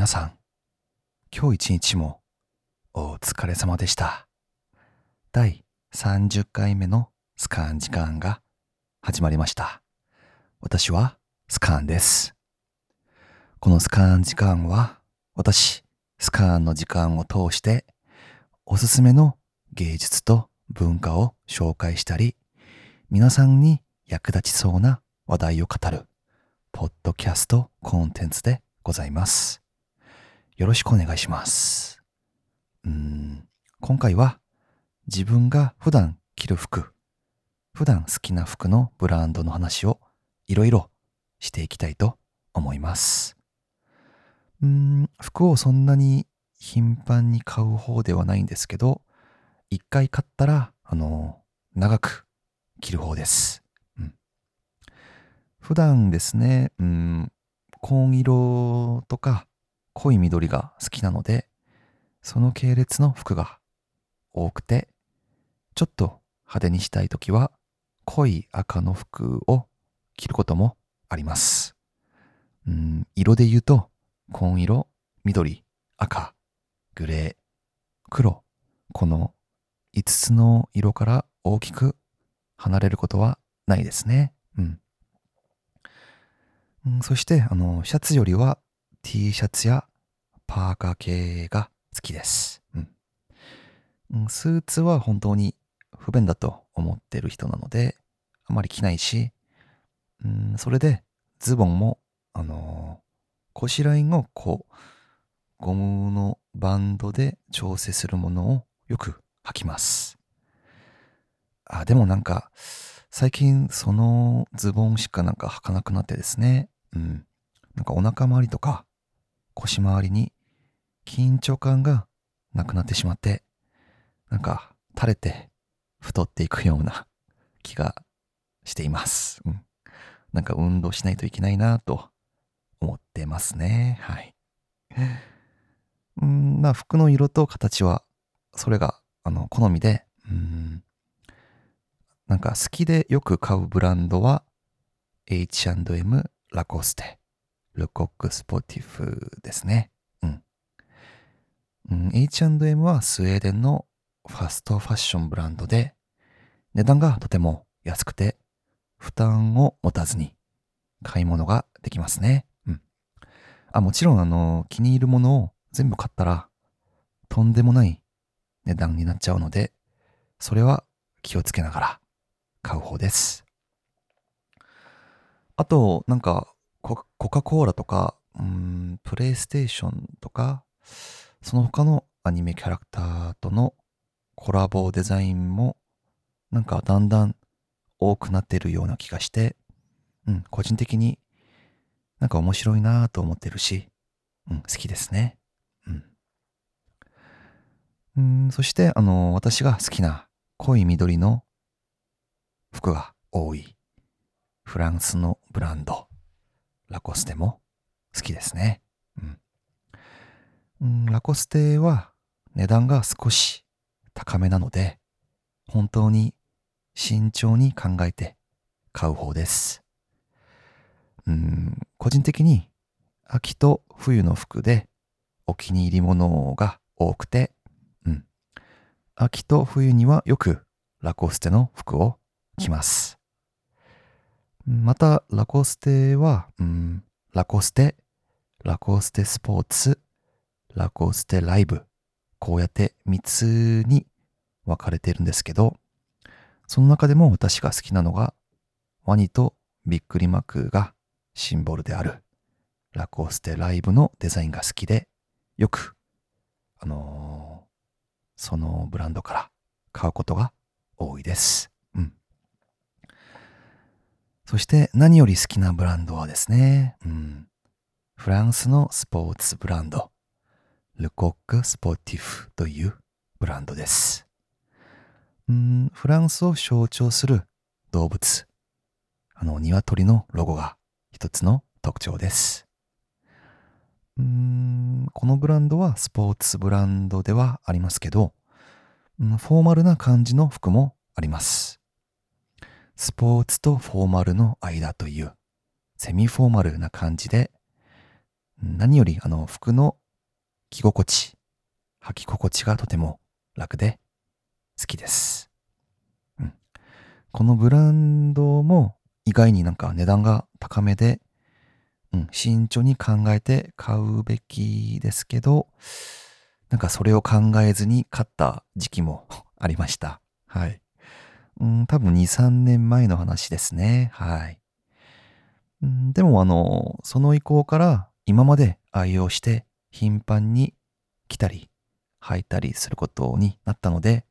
皆さん、今日一日もお疲れ様でした。第30回目のスカーン時間が始まりました。私はスカンです。このスカン時間は私、スカーンの時間を通しておすすめの芸術と文化を紹介したり、皆さんに役立ちそうな話題を語るポッドキャストコンテンツでございます。よろしくお願いします。うん、今回は自分が普段着る服、普段好きな服のブランドの話をいろいろしていきたいと思います。うん、服をそんなに頻繁に買う方ではないんですけど、一回買ったら、あの、長く着る方です。うん、普段ですね、うん、紺色とか濃い緑が好きなので、その系列の服が多くて、ちょっと派手にしたいときは、濃い赤の服を着ることもあります。うん、色で言うと、紺色、緑、赤、グレー、黒、この5つの色から大きく離れることはないですね。うん。うんそして、あの、シャツよりは T シャツやパーカー系が好きです。うん。スーツは本当に不便だと思ってる人なので、あまり着ないし、うん、それでズボンも、あの腰ラインをこう、ゴムのバンドで調整するものをよく履きます。あ、でもなんか、最近そのズボンしかなんか履かなくなってですね。うん。なんかお腹周りとか腰周りに緊張感がなくなってしまって、なんか垂れて太っていくような気がしています。うん。なんか運動しないといけないなと思ってますね。はい。うん、まあ服の色と形はそれがあの好みで、うん、なんか好きでよく買うブランドは H&M、ラコステ、ルコック、スポティフですね。うん。うん、H&M はスウェーデンのファストファッションブランドで値段がとても安くて負担を持たずに買い物ができますね。うん。あ、もちろんあの気に入るものを全部買ったらとんでもない値段になっちゃうので、それは気をつけながら買う方です。あと、なんかコ、カ・コーラとか、うん、プレイステーションとか、その他のアニメキャラクターとのコラボデザインも、なんかだんだん多くなってるような気がして、うん、個人的になんか面白いなぁと思ってるし、うん、好きですね。うん。うん、そして、あの、私が好きな濃い緑の服が多いフランスのブランド、ラコステも好きですね。うん。ラコステは値段が少し高めなので、本当に慎重に考えて買う方です。うん、個人的に秋と冬の服でお気に入りものが多くて、うん。秋と冬にはよくラコステの服を着ます。また、ラコステは、うん、ラコステ、ラコステスポーツ、ラコステライブ、こうやって3つに分かれてるんですけど、その中でも私が好きなのが、ワニとびっくりマークがシンボルであるラコステライブのデザインが好きで、よく、あのーそのブランドから買うことが多いです。そして何より好きなブランドはですね、うん、フランスのスポーツブランド、ルコック・スポーティフというブランドです。うん、フランスを象徴する動物、あの、鶏のロゴが一つの特徴です。うん。このブランドはスポーツブランドではありますけど、フォーマルな感じの服もあります。スポーツとフォーマルの間というセミフォーマルな感じで、何よりあの服の着心地、履き心地がとても楽で好きです。うん、このブランドも意外になんか値段が高めで、うん、慎重に考えて買うべきですけど、なんかそれを考えずに買った時期も ありました。はい。うん、多分2、3年前の話ですね。はい。ん、でもあの、その意向から今まで愛用して頻繁に着たり履いたりすることになったので、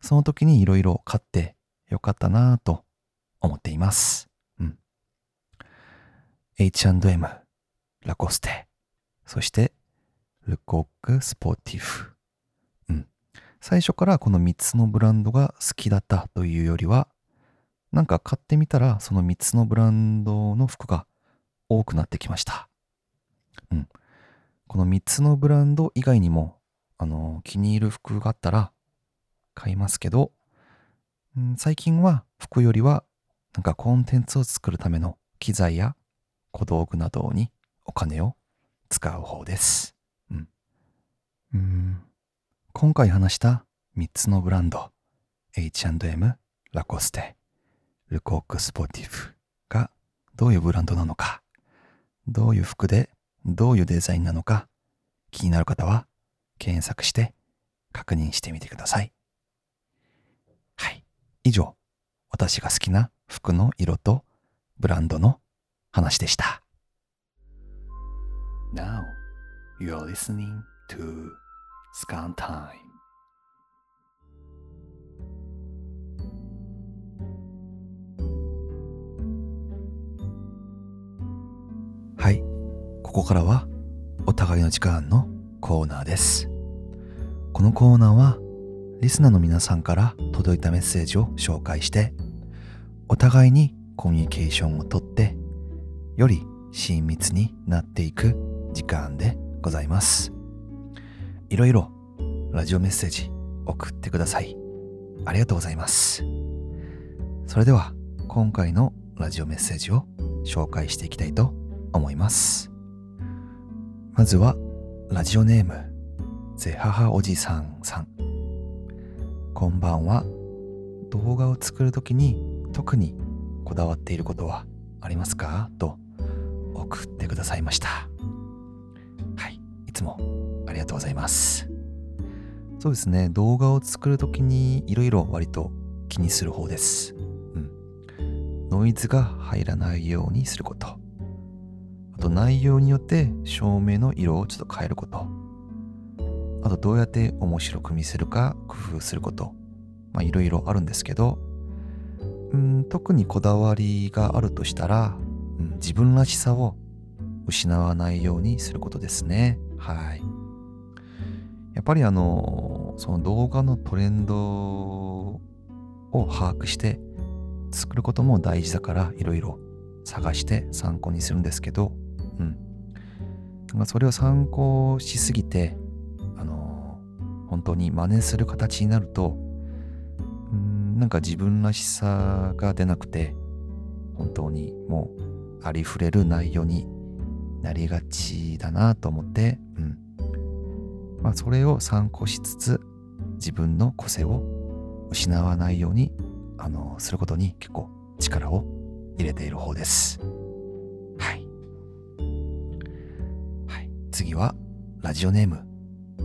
その時にいろいろ買ってよかったなぁと思っています。うん。H&M、ラコステ、そしてルコック・スポーティフ。最初からこの3つのブランドが好きだったというよりは、なんか買ってみたらその3つのブランドの服が多くなってきました。うん。この3つのブランド以外にも、あの、気に入る服があったら買いますけど、うん、最近は服よりはなんかコンテンツを作るための機材や小道具などにお金を使う方です。うん。うん今回話した3つのブランド、H&M、ラコステ、ルコークスポーティフがどういうブランドなのか、どういう服でどういうデザインなのか気になる方は検索して確認してみてください。はい。以上、私が好きな服の色とブランドの話でした。Now, you're listening to Scan Time. はい。ここからはお互いの時間のコーナーです。このコーナーはリスナーの皆さんから届いたメッセージを紹介してお互いにコミュニケーションをとってより親密になっていく時間でございます。いろいろラジオメッセージ送ってください。ありがとうございます。それでは今回のラジオメッセージを紹介していきたいと思います。まずはラジオネームゼハハおじさんさん。こんばんは。動画を作るときに特にこだわっていることはありますか？と送ってくださいました。はい。いつもりがとうございます。そうですね。動画を作るときにいろいろ割と気にする方です。うん。ノイズが入らないようにすること。あと内容によって照明の色をちょっと変えること。あとどうやって面白く見せるか工夫すること。まあいろいろあるんですけど、うん、特にこだわりがあるとしたら、うん、自分らしさを失わないようにすることですね。はい。やっぱりあの、その動画のトレンドを把握して作ることも大事だからいろいろ探して参考にするんですけど、うん。それを参考しすぎてあの本当に真似する形になるとうんなんか自分らしさが出なくて本当にもうありふれる内容になりがちだなと思って、うんまあ、それを参考しつつ自分の個性を失わないようにあのすることに結構力を入れている方です。はい。はい。次はラジオネーム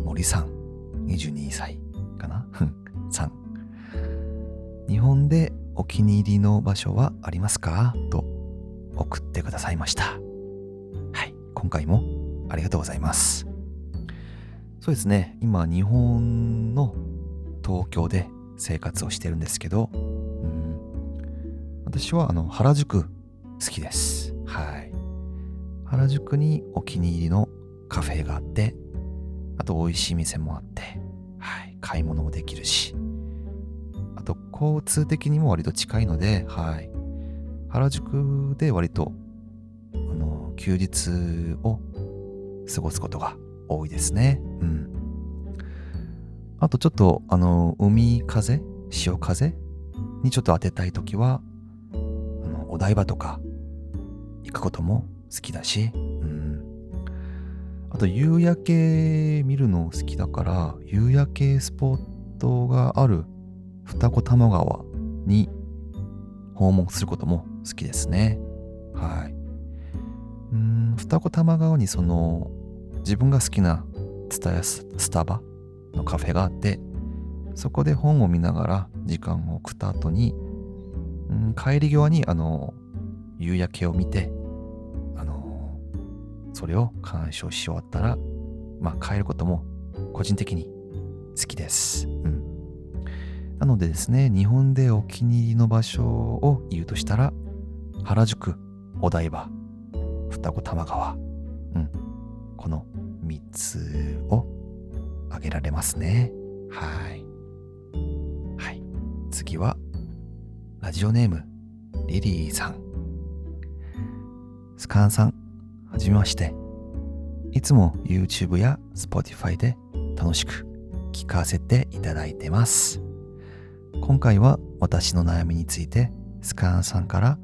森さん。22歳かな？3日本でお気に入りの場所はありますか？と送ってくださいましたはい今回もありがとうございますそうですね。今日本の東京で生活をしてるんですけどうん。私はあの原宿好きです。はい。原宿にお気に入りのカフェがあってあと美味しい店もあって、はい、買い物もできるし、あと交通的にも割と近いので、はい、原宿で割と、あの、休日を過ごすことが多いですね。うん。あとちょっと、あの、海風、潮風？にちょっと当てたいときは、あの、お台場とか行くことも好きだし、うん。あと夕焼け見るの好きだから夕焼けスポットがある二子玉川に訪問することも好きですねはいうん二子玉川にその自分が好きなツタヤスタバのカフェがあってそこで本を見ながら時間を送った後に、うん、帰り際にあの夕焼けを見てあのそれを鑑賞し終わったらまあ帰ることも個人的に好きです。うん。なのでですね、日本でお気に入りの場所を言うとしたら、原宿、お台場、双子玉川、うん。この3つを挙げられますね。はい。はい。次は、ラジオネーム、リリーさん。スカンさん、はじめまして。いつも YouTube や Spotify で楽しく聞かせていただいてます。今回は私の悩みについてスカーンさんから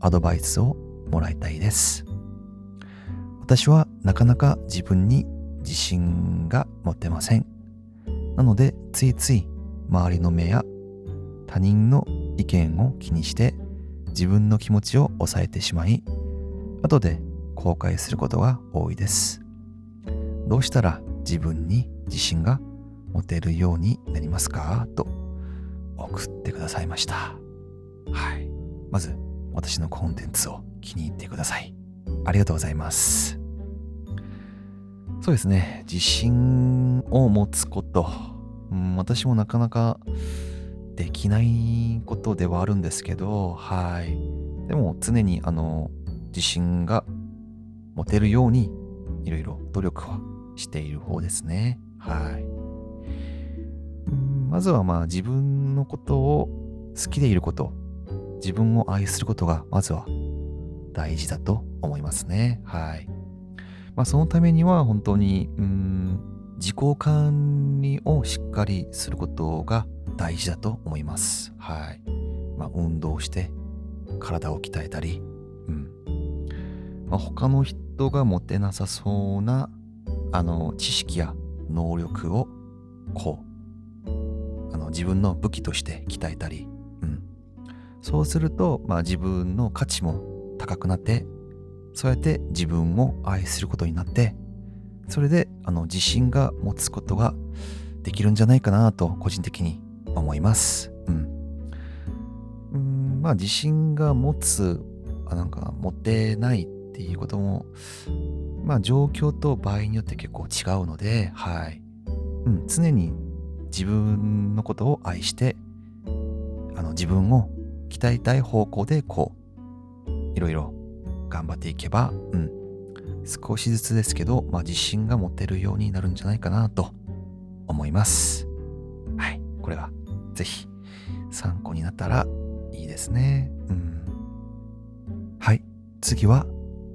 アドバイスをもらいたいです。私はなかなか自分に自信が持てません。なのでついつい周りの目や他人の意見を気にして自分の気持ちを抑えてしまい後で後悔することが多いです。どうしたら自分に自信が持てるようになりますか？と送ってくださいました。はい。まず、私のコンテンツを気に入ってください。ありがとうございます。そうですね。自信を持つこと。うん、私もなかなかできないことではあるんですけど、はい。でも常にあの、自信が持てるようにいろいろ努力はしている方ですね。はい。まずはまあ自分のことを好きでいること、自分を愛することがまずは大事だと思いますね。はい。まあそのためには本当に、うん、自己管理をしっかりすることが大事だと思います。はい。まあ運動して体を鍛えたり、うん。まあ、他の人が持てなさそうなあの知識や能力をこうあの自分の武器として鍛えたり、うん、そうすると、まあ、自分の価値も高くなってそうやって自分を愛することになってそれであの自信が持つことができるんじゃないかなと個人的に思います。うん。うんまあ自信が持つあなんか持ってないっていうこともまあ状況と場合によって結構違うので、はい。うん、常に自分のことを愛してあの自分を鍛えたい方向でこういろいろ頑張っていけば、うん、少しずつですけど、まあ、自信が持てるようになるんじゃないかなと思います。はい。これはぜひ参考になったらいいですね。うん。はい。次は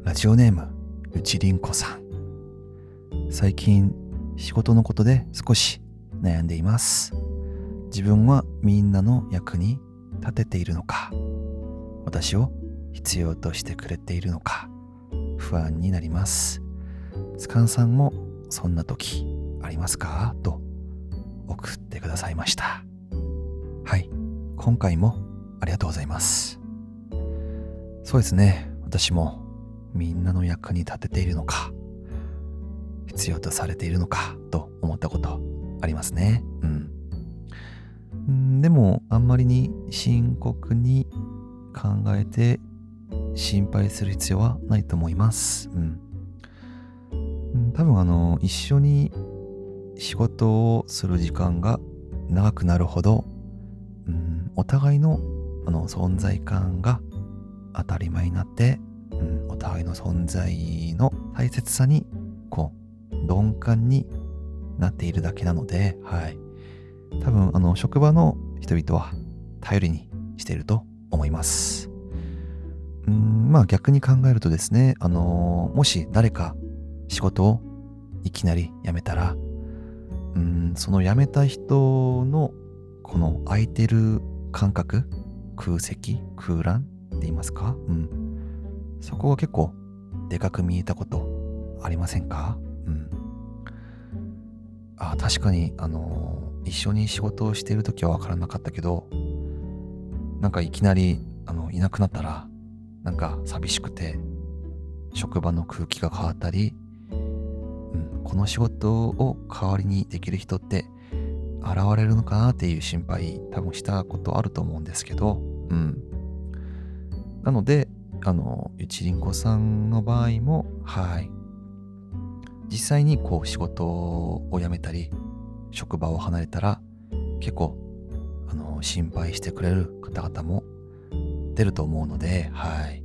ラジオネームうちりんこさん。最近仕事のことで少し悩んでいます。自分はみんなの役に立てているのか、私を必要としてくれているのか、不安になります。スカンさんもそんな時ありますか？と送ってくださいました。はい、今回もありがとうございます。そうですね、私もみんなの役に立てているのか、必要とされているのかと思ったことありますね。うん。んでも、あんまりに深刻に考えて心配する必要はないと思います。うん。多分、あの、一緒に仕事をする時間が長くなるほど、うん、お互いのあの存在感が当たり前になって、うん、お互いの存在の大切さにこう鈍感になっているだけなので、はい。多分、あの、職場の人々は頼りにしていると思います。うん、まあ逆に考えるとですね、あのもし誰か仕事をいきなり辞めたら、うん、その辞めた人のこの空いてる感覚、空席、空欄って言いますかうん。そこが結構でかく見えたことありませんか？うん。あ確かにあの一緒に仕事をしている時は分からなかったけどなんかいきなりあのいなくなったらなんか寂しくて職場の空気が変わったり、うん、この仕事を代わりにできる人って現れるのかなっていう心配多分したことあると思うんですけど、うん。なので、あの、ゆちりんこさんの場合も、はい。実際にこう仕事を辞めたり、職場を離れたら、結構、あの、心配してくれる方々も出ると思うので、はい。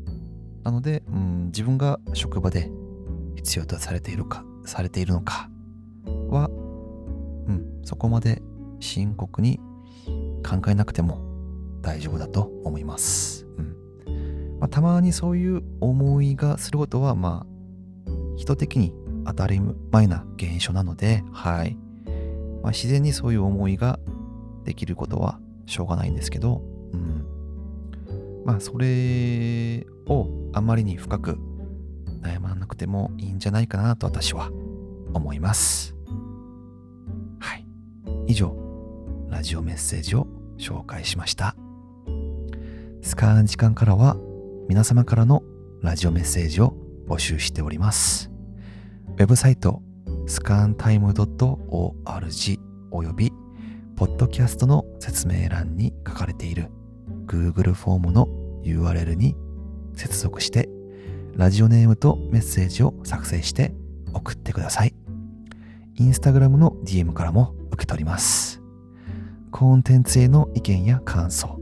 なので、うん、自分が職場で必要とされているか、されているのかは、うん、そこまで深刻に考えなくても大丈夫だと思います。うんまあ、たまにそういう思いがすることは、まあ、人的に当たり前な現象なので、はい。まあ、自然にそういう思いができることはしょうがないんですけど、うん。まあ、それをあまりに深く悩まなくてもいいんじゃないかなと私は思います。はい。以上、ラジオメッセージを紹介しました。スカーン時間からは皆様からのラジオメッセージを募集しております。ウェブサイトスカーンタイム .org およびポッドキャストの説明欄に書かれている Google フォームの URL に接続してラジオネームとメッセージを作成して送ってください。インスタグラムの DM からも受け取ります。コンテンツへの意見や感想、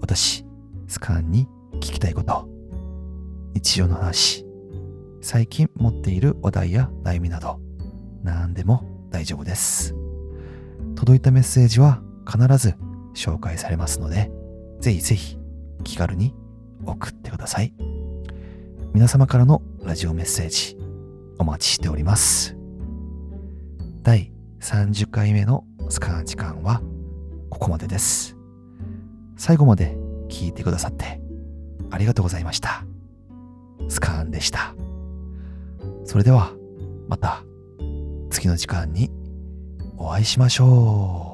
私、スカンに聞きたいこと、日常の話、最近持っている話題や悩みなど、何でも大丈夫です。届いたメッセージは必ず紹介されますので、ぜひぜひ気軽に送ってください。皆様からのラジオメッセージお待ちしております。第30回目のスカン時間はここまでです。最後まで聞いてくださってありがとうございました。スカーンでした。それではまた次の時間にお会いしましょう。